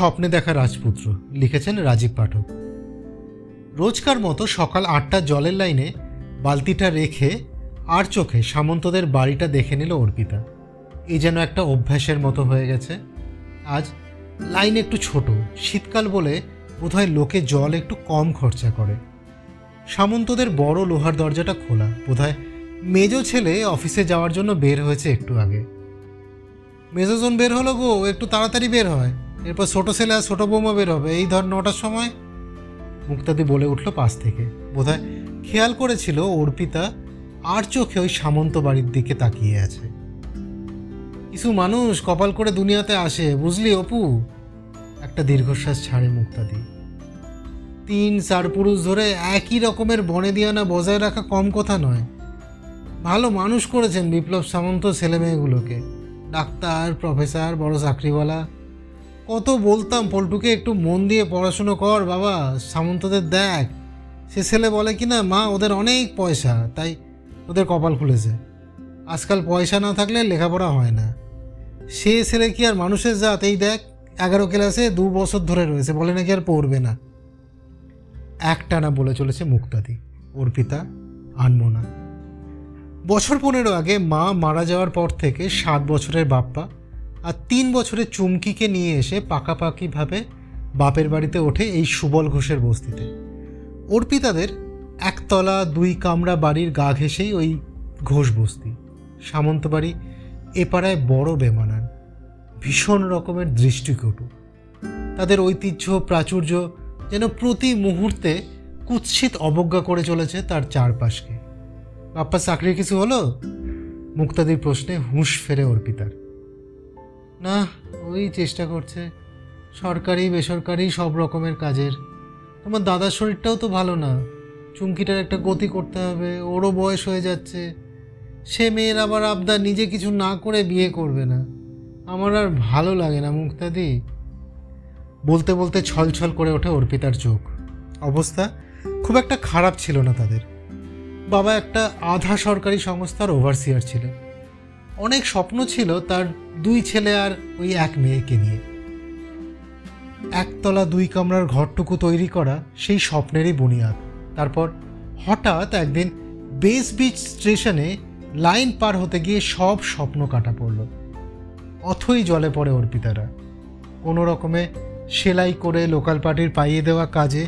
স্বপ্নে দেখা রাজপুত্র, লিখেছেন রাজীব পাঠক। রোজকার মতো সকাল আটটার জলের লাইনে বালতিটা রেখে আর চোখে সামন্তদের বাড়িটা দেখে নিল অর্পিতা। এই যেন একটা অভ্যাসের মতো হয়ে গেছে। আজ লাইন একটু ছোট, শীতকাল বলে বোধহয় লোকে জল একটু কম খরচা করে। সামন্তদের বড় লোহার দরজাটা খোলা, বোধহয় মেজো ছেলে অফিসে যাওয়ার জন্য বের হয়েছে একটু আগে। মেজোজন বের হলো গো, একটু তাড়াতাড়ি বের হয়। এরপর ছোটো ছেলে আর ছোট বৌমা বের হবে। এই ধর নটার সময় মুক্তাদি বলে উঠল পাশ থেকে। বোধহয় খেয়াল করেছিল অর্পিতা আর চোখে ওই সামন্ত বাড়ির দিকে তাকিয়ে আছে। কিছু মানুষ কপাল করে দুনিয়াতে আসে, বুঝলি অপু? একটা দীর্ঘশ্বাস ছাড়ে মুক্তাদি। তিন, চার পুরুষ ধরে একই রকমের বনে দিয়ানা বজায় রাখা কম কথা নয়। ভালো মানুষ করেছেন বিপ্লব সামন্ত ছেলে মেয়েগুলোকে ডাক্তার, প্রফেসর, বড় চাকরিওয়ালা। কত বলতাম, পল্টুকে একটু মন দিয়ে পড়াশুনো কর বাবা, সামন্তদের দেখ। সে ছেলে বলে কি না মা, ওদের অনেক পয়সা, তাই ওদের কপাল খুলেছে। আজকাল পয়সা না থাকলে লেখাপড়া হয় না। সে ছেলে কি আর মানুষের জাত? এই দেখ, এগারো ক্লাসে দু বছর ধরে রয়েছে, বলে নাকি আর পড়বে না। একটানা বলে চলেছে মুক্তাদি অর্পিতা আনমোনা। বছর পনেরো আগে মা মারা যাওয়ার পর থেকে সাত বছরের বাপ্পা আর তিন বছরের চুমকিকে নিয়ে এসে পাকাপাকিভাবে বাপের বাড়িতে ওঠে এই সুবল ঘোষের বস্তিতে। অর্পিতাদের একতলা দুই কামরা বাড়ির গা ঘেঁষেই ওই ঘোষ বস্তি। সামন্ত বাড়ি এ পাড়ায় বড় বেমানান, ভীষণ রকমের দৃষ্টিকটু। তাদের ঐতিহ্য, প্রাচুর্য যেন প্রতি মুহূর্তে কুৎসিত অবজ্ঞা করে চলেছে তার চারপাশকে। বাপ্পা, চাকরির কিছু হলো? মুক্তাদির প্রশ্নে হুঁশ ফেরে অর্পিতার। না, ওই চেষ্টা করছে। সরকারি, বেসরকারি সব রকমের কাজের। তোমার দাদার শরীরটাও তো ভালো না। চুমকিটার একটা গতি করতে হবে, ওরও বয়স হয়ে যাচ্ছে। সে মেয়ের আবার আবদার নিজে কিছু না করে বিয়ে করবে না। আমার আর ভালো লাগে না মুক্তাদি বলতে বলতে ছলছল করে ওঠে অর্পিতার চোখ। অবস্থা খুব একটা খারাপ ছিল না তাদের। বাবা একটা আধা সরকারি সংস্থার ওভারসিয়ার ছিল অনেক স্বপ্ন ছিল তার দুই ছেলে আর ওই এক মেয়েকে নিয়ে। একতলা দুই কামরার ঘরটুকু তৈরি করা সেই স্বপ্নেরই বুনিয়াদ। তারপর হঠাৎ একদিন বেস বিচ স্টেশনে লাইন পার হতে গিয়ে সব স্বপ্ন কাটা পড়ল। অথই জলে পড়ে অর্পিতারা। কোনো রকমে সেলাই করে লোকাল পার্টির পাইয়ে দেওয়া কাজে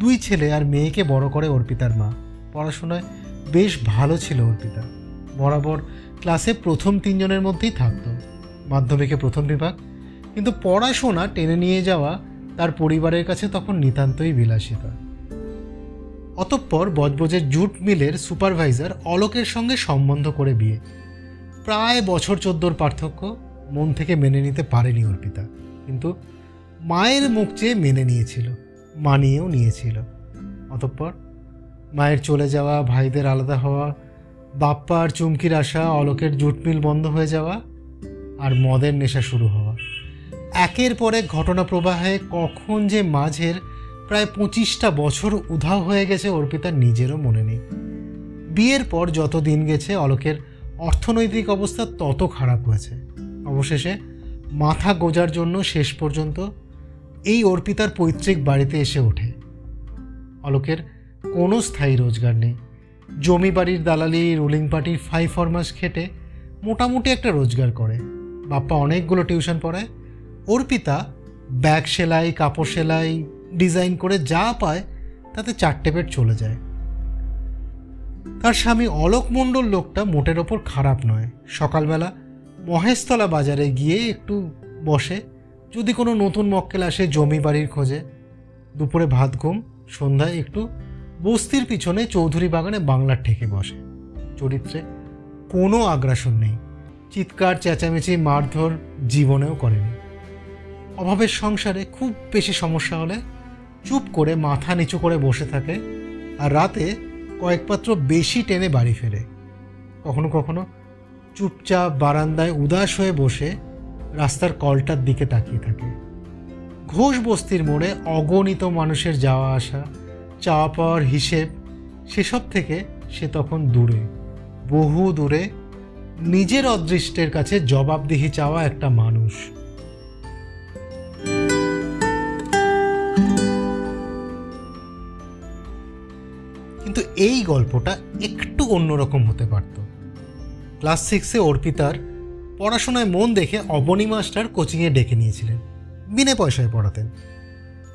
দুই ছেলে আর মেয়েকে বড় করে অর্পিতার মা। পড়াশোনায় বেশ ভালো ছিল অর্পিতা। বরাবর ক্লাসে প্রথম তিনজনের মধ্যেই থাকতো। মাধ্যমিকে প্রথম বিভাগ। কিন্তু পড়াশোনা টেনে নিয়ে যাওয়া তার পরিবারের কাছে তখন নিতান্তই বিলাসিতা। অতঃপর বজবজের জুট মিলের সুপারভাইজার অলোকের সঙ্গে সম্বন্ধ করে বিয়ে। প্রায় বছর চোদ্দোর পার্থক্য, মন থেকে মেনে নিতে পারেনি অর্পিতা। কিন্তু মায়ের মুখ চেয়ে মেনে নিয়েছিল, মানিয়েও নিয়েছিল। অতঃপর মায়ের চলে যাওয়া, ভাইদের আলাদা হওয়া বাপ্পা আর চুমকির আসা অলোকের জুটমিল বন্ধ হয়ে যাওয়া আর মদের নেশা শুরু হওয়া। একের পর এক ঘটনা প্রবাহে কখন যে মাঝের প্রায় পঁচিশটা বছর উধাও হয়ে গেছে অর্পিতার নিজেরও মনে নেই। বিয়ের পর যত দিন গেছে, অলোকের অর্থনৈতিক অবস্থা তত খারাপ হয়েছে। অবশেষে মাথা গোজার জন্য শেষ পর্যন্ত এই অর্পিতার পৈতৃক বাড়িতে এসে ওঠে। অলোকের কোনো স্থায়ী রোজগার নেই। জমি বাড়ির দালালি রুলিং পার্টির ফাইভ ফরমাস খেটে মোটামুটি একটা রোজগার করে। বাপ্পা অনেকগুলো টিউশন পড়ায়। অর্পিতা ব্যাগ সেলাই, কাপড় সেলাই ডিজাইন করে যা পায়, তাতে চারটে পেট চলে যায়। তার স্বামী অলোক মণ্ডল লোকটা মোটের ওপর খারাপ নয়। সকালবেলা মহেশতলা বাজারে গিয়ে একটু বসে। যদি কোনো নতুন মক্কেল আসে জমি বাড়ির খোঁজে। দুপুরে ভাত, ঘুম, সন্ধ্যায় একটু বস্তির পিছনে চৌধুরী বাগানে বাংলার ঠেকে বসে। চরিত্রে কোনো আগ্রাসন নেই। চিৎকার, চেঁচামেচি, মারধর জীবনেও করেনি। অভাবের সংসারে খুব বেশি সমস্যা হলে চুপ করে মাথা নিচু করে বসে থাকে আর রাতে কয়েকপাত্র বেশি টেনে বাড়ি ফেরে। কখনো কখনো চুপচাপ বারান্দায় উদাস হয়ে বসে রাস্তার কলটার দিকে তাকিয়ে থাকে। ঘোষ বস্তির মোড়ে অগণিত মানুষের যাওয়া আসা চাওয়া পাওয়ার হিসেব সেসব থেকে সে তখন দূরে, বহু দূরে, নিজের অদৃষ্টের কাছে জবাবদিহি চাওয়া একটা মানুষ। কিন্তু এই গল্পটা একটু অন্যরকম হতে পারত। ক্লাস সিক্সে অর্পিতার পড়াশোনায় মন দেখে অবনী মাস্টার কোচিংয়ে ডেকে নিয়েছিলেন, বিনে পয়সায় পড়াতেন।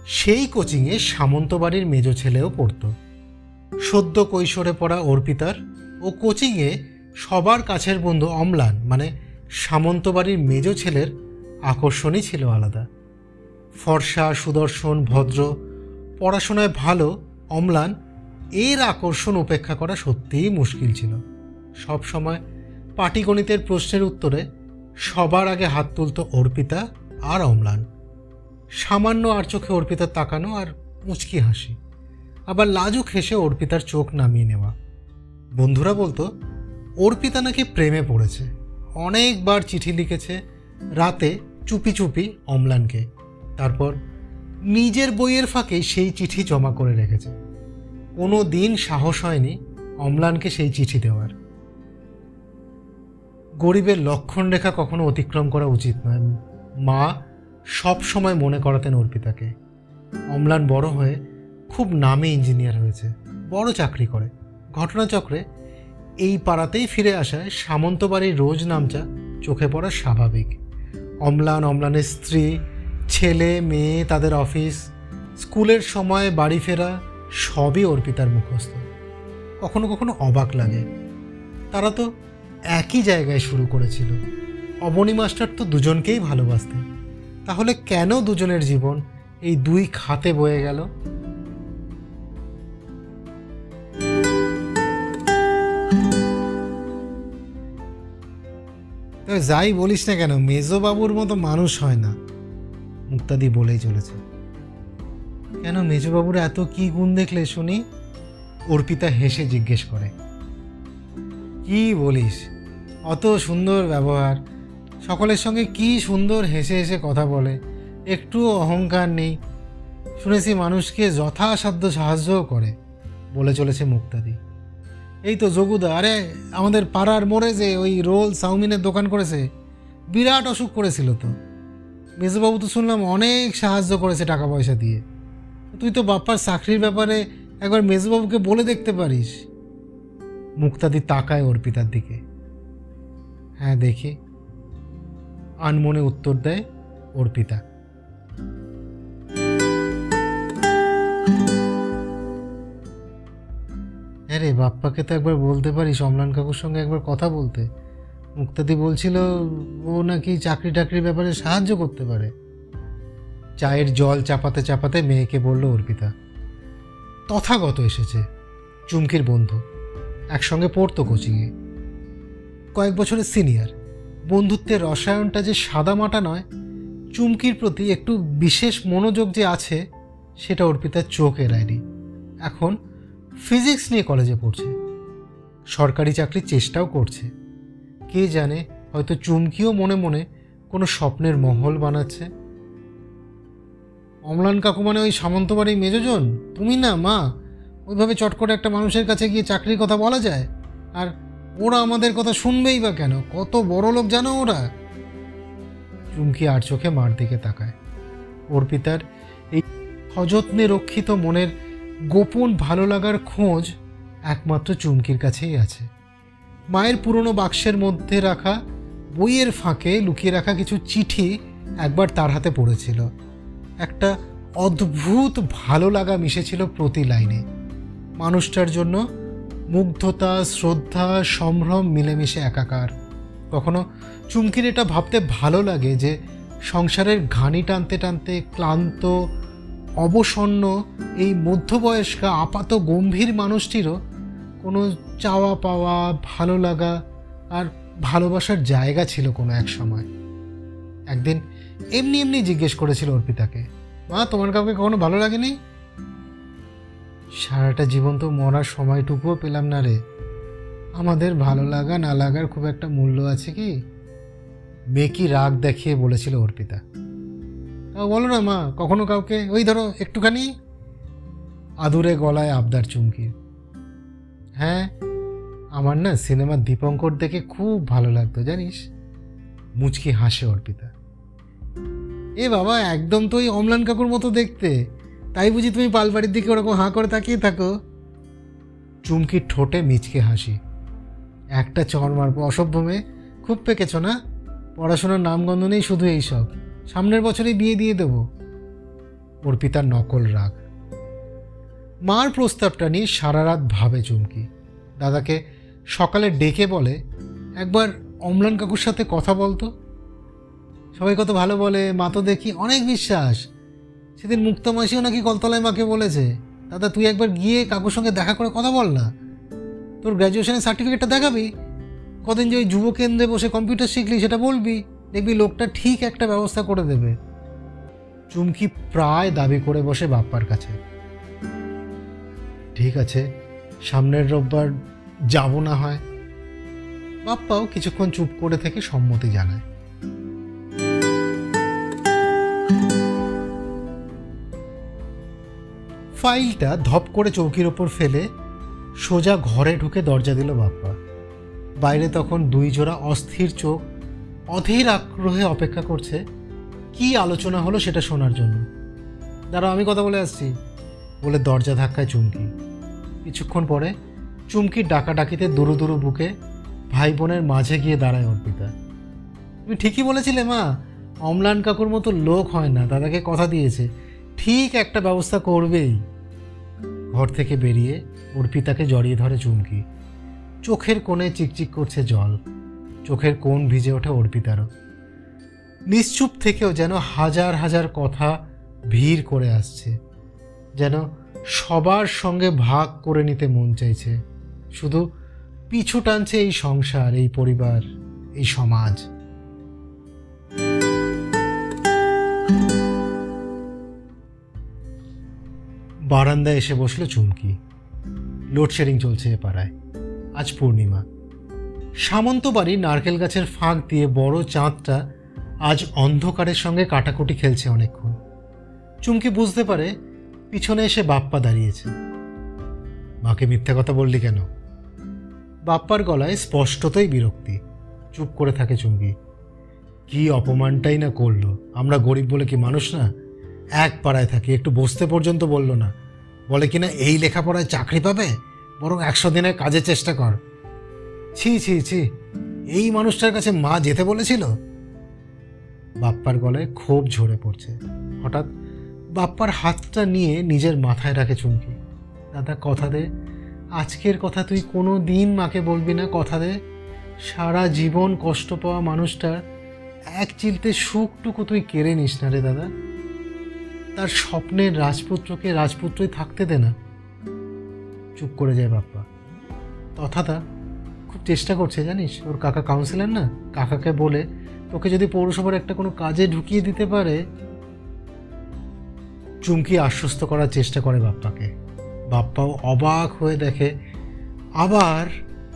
সেই কোচিংয়ে সামন্তবাড়ির মেজ ছেলেও পড়ত। সদ্য কৈশোরে পড়া অর্পিতার ও কোচিংয়ে সবার কাছের বন্ধু অম্লান মানে সামন্তবাড়ির মেজ ছেলের আকর্ষণই ছিল আলাদা। ফর্সা, সুদর্শন, ভদ্র, পড়াশোনায় ভালো, অম্লান এর আকর্ষণ উপেক্ষা করা সত্যিই মুশকিল ছিল। সব সময় পাটিগণিতের প্রশ্নের উত্তরে সবার আগে হাত তুলত অর্পিতা আর অম্লান। সামান্য আর চোখে অর্পিতার তাকানো আর মুচকি হাসি। আবার লাজুক হেসে অর্পিতার চোখ নামিয়ে নেওয়া। বন্ধুরা বলতো, অর্পিতা নাকি প্রেমে পড়েছে। অনেকবার চিঠি লিখেছে রাতে চুপি চুপি অম্লানকে। তারপর নিজের বইয়ের ফাঁকে সেই চিঠি জমা করে রেখেছে। কোনো দিন সাহস হয়নি অম্লানকে সেই চিঠি দেওয়ার। গরিবের লক্ষণ রেখা কখনো অতিক্রম করা উচিত নয়। মা সব সময় মনে করাতেন অর্পিতাকে। অম্লান বড় হয়ে খুব নামে ইঞ্জিনিয়ার হয়েছে, বড় চাকরি করে। ঘটনাচক্রে এই পাড়াতেই ফিরে আসায় সামন্তবাড়ির রোজ নামচা চোখে পড়া স্বাভাবিক। অম্লান, অম্লানের স্ত্রী, ছেলে, মেয়ে, তাদের অফিস, স্কুলের সময় বাড়ি ফেরা সবই অর্পিতার মুখস্থ। কখনো কখনো অবাক লাগে। তারা তো একই জায়গায় শুরু করেছিল। অবনী মাস্টার তো দুজনকেই ভালোবাসতেন। তাহলে কেন দুজনের জীবন এই দুই খাতে বয়ে গেল? যাই বলিস না কেন, মেজবাবুর মতো মানুষ হয় না, মুক্তাদি বলেই চলেছে। কেন মেজবাবুর এত কি গুণ দেখলে শুনি? অর্পিতা হেসে জিজ্ঞেস করে, কি বলিস? অত সুন্দর ব্যবহার সকলের সঙ্গে কি সুন্দর হেসে হেসে কথা বলে। একটু অহংকার নেই। শুনেছি মানুষকে যথাসাধ্য সাহায্যও করে, বলে চলেছে মুক্তাদি। এই তো যোগুদা, আরে আমাদের পাড়ার মোড়ে যে ওই রোল চাউমিনের দোকান করেছে, বিরাট অসুখ করেছিল তো। মেজবাবু তো শুনলাম অনেক সাহায্য করেছে টাকা পয়সা দিয়ে। তুই তো বাপ্পার চাকরির ব্যাপারে একবার মেজবাবুকে বলে দেখতে পারিস। মুক্তাদি তাকায় অর্পিতার দিকে। হ্যাঁ দেখি। আনমনে উত্তর দেয় অর্পিতা হ্যাঁ রে বাপ্পাকে তো একবার বলতে পারিস, অমলান কাকুর সঙ্গে একবার কথা বলতে। মুক্তাদি বলছিল, ও নাকি চাকরি টাকরির ব্যাপারে সাহায্য করতে পারে। চায়ের জল চাপাতে চাপাতে মেয়েকে বলল অর্পিতা তথাগত এসেছে, চুমকির বন্ধু, একসঙ্গে পড়তো কোচিংয়ে। কয়েক বছরের সিনিয়র। বন্ধুত্বের রসায়নটা যে সাদামাটা নয়, চুমকির প্রতি একটু বিশেষ মনোযোগ যে আছে, সেটা অর্পিতার চোখ এড়ায়নি। এখন ফিজিক্স নিয়ে কলেজে পড়ছে। সরকারি চাকরির চেষ্টাও করছে। কে জানে, হয়তো চুমকিও মনে মনে কোনো স্বপ্নের মহল বানাচ্ছে। অমলান কাকু মানে ওই সামন্তবাড়ি মেজজন? তুমি না, মা? ওইভাবে চট করে একটা মানুষের কাছে গিয়ে চাকরির কথা বলা যায়? আর ওরা আমাদের কথা শুনবেই বা কেন? কত বড় লোক জানো ওরা? চুমকি আর চোখে মার দিকে তাকায়। অর্পিতার এই সযত্নে রক্ষিত মনের গোপন ভালো লাগার খোঁজ একমাত্র চুমকির কাছেই আছে। মায়ের পুরনো বাক্সের মধ্যে রাখা বইয়ের ফাঁকে লুকিয়ে রাখা কিছু চিঠি একবার তার হাতে পড়েছিল। একটা অদ্ভুত ভালো লাগা মিশেছিল প্রতি লাইনে। মানুষটার জন্য মুগ্ধতা, শ্রদ্ধা, সম্ভ্রম মিলেমিশে একাকার। কখনো চুমকির এটা ভাবতে ভালো লাগে যে সংসারের ঘানি টানতে টানতে ক্লান্ত, অবসন্ন এই মধ্যবয়স্কা, আপাত গম্ভীর মানুষটিরও কোনো চাওয়া পাওয়া ভালো লাগা আর ভালোবাসার জায়গা ছিল কোনো এক সময়। একদিন এমনি এমনি জিজ্ঞেস করেছিল অর্পিতাকে, মা, তোমার কাউকে কখনো ভালো লাগেনি? সারাটা জীবন তো মরার সময়টুকুও পেলাম না রে। আমাদের ভালো লাগা না লাগার খুব একটা মূল্য আছে কি? মেকি রাগ দেখিয়ে বলেছিল অর্পিতা। তাও বলো না মা, কখনো কাউকে? ওই ধরো, একটুখানি? আদুরে গলায় আবদার চুমকি হ্যাঁ আমার না সিনেমার দীপঙ্কর দেখে খুব ভালো লাগতো, জানিস? মুচকি হাসে অর্পিতা। এ বাবা, একদম তো ওই অমলান কাকুর মতো দেখতে। তাই বুঝি তুমি পালবাড়ির দিকে ওরকম হাঁ করে তাকিয়ে থাকো। চুমকির ঠোঁটে মিচকে হাসি। একটা চর মারবো, অসভ্য মেয়ে। খুব পেকেছ না? পড়াশোনার নামগন্ধ নেই শুধু এইসব। সামনের বছরেই বিয়ে দিয়ে দেব। অর্পিতার নকল রাগ। মার প্রস্তাবটা নিয়ে সারা রাত ভাবে চুমকি। দাদাকে সকালে ডেকে বলে, একবার অম্লান কাকুর সাথে কথা বলতো? সবাই কত ভালো বলে, মা তো দেখি অনেক বিশ্বাস। সেদিন মুক্তা মাসিও নাকি কলতলায় মাকে বলেছে, দাদা, তুই একবার গিয়ে কাকুর সঙ্গে দেখা করে কথা বল না। তোর গ্র্যাজুয়েশনের সার্টিফিকেটটা দেখাবি। কদিন যে ওই যুব কেন্দ্রে বসে কম্পিউটার শিখলি, সেটা বলবি। দেখবি লোকটা ঠিক একটা ব্যবস্থা করে দেবে। চুমকি প্রায় দাবি করে বসে বাপ্পার কাছে। ঠিক আছে, সামনের রোববার যাব না হয়। বাপ্পাও কিছুক্ষণ চুপ করে থেকে সম্মতি জানায়। ফাইলটা ধপ করে চৌকির ওপর ফেলে সোজা ঘরে ঢুকে দরজা দিল বাপ্পা। বাইরে তখন দুই জোড়া অস্থির চোখ, অধীর আগ্রহে অপেক্ষা করছে, কি আলোচনা হলো সেটা শোনার জন্য। দাঁড়াও, আমি কথা বলে আসছি, বলে দরজা ধাক্কায় চুমকি। কিছুক্ষণ পরে চুমকির ডাকাডাকিতে দুরু দুরু বুকে ভাই বোনের মাঝে গিয়ে দাঁড়ায় অর্পিতা। তুমি ঠিকই বলেছিলে মা, অম্লান কাকুর মতো লোক হয় না, দাদাকে কথা দিয়েছে। ঠিক একটা ব্যবস্থা করবেই। ঘর থেকে বেরিয়ে অর্পিতাকে জড়িয়ে ধরে চুমকি। চোখের কোণে চিকচিক করছে জল। চোখের কোণ ভিজে ওঠে অর্পিতারও। নিশ্চুপ থেকেও যেন হাজার হাজার কথা ভিড় করে আসছে। যেন সবার সঙ্গে ভাগ করে নিতে মন চাইছে। শুধু পিছু টানছে এই সংসার, এই পরিবার, এই সমাজ। বারান্দায় এসে বসল চুমকি। লোডশেডিং চলছে এ পাড়ায়। আজ পূর্ণিমা। সামন্ত বাড়ি নারকেল গাছের ফাঁক দিয়ে বড় চাঁদটা আজ অন্ধকারের সঙ্গে কাটাকুটি খেলছে অনেকক্ষণ। চুমকি বুঝতে পারে পিছনে এসে বাপ্পা দাঁড়িয়েছে। মাকে মিথ্যা কথা বললি কেন? বাপ্পার গলায় স্পষ্টতই বিরক্তি। চুপ করে থাকে চুমকি। কি অপমানটাই না করল। আমরা গরিব বলে কি মানুষ না? এক পাড়ায় থাকি, একটু বসতে পর্যন্ত বলল না। বলে কিনা এই লেখাপড়ায় চাকরি পাবে? বরং একশো দিনের কাজের চেষ্টা কর। ছি ছি ছি, এই মানুষটার কাছে মা যেতে বলেছিল? বাপ্পার গলায় ক্ষোভ ঝরে পড়ছে। হঠাৎ বাপ্পার হাতটা নিয়ে নিজের মাথায় রাখে চুমকি। দাদা, কথা দে। আজকের কথা তুই কোনো দিন মাকে বলবি না, কথা দে। সারা জীবন কষ্ট পাওয়া মানুষটার এক চিলতে সুখটুকু তুই কেড়ে নিস না রে দাদা। তার স্বপ্নের রাজপুত্রকে রাজপুত্রই থাকতে দে না। চুপ করে যায় বাপ্পা। তথাতা খুব চেষ্টা করছে, জানিস? ওর কাকা কাউন্সিলর না? কাকাকে বলে তোকে যদি পৌরসভার একটা কোনো কাজে ঢুকিয়ে দিতে পারে, চুমকি আশ্বস্ত করার চেষ্টা করে বাপ্পাকে। বাপ্পাও অবাক হয়ে দেখে, আবার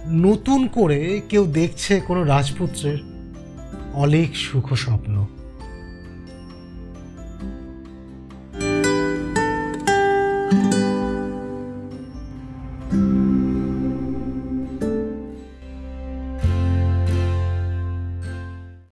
নতুন করে কেউ দেখছে কোনো রাজপুত্রের অলিক সুখ স্বপ্ন।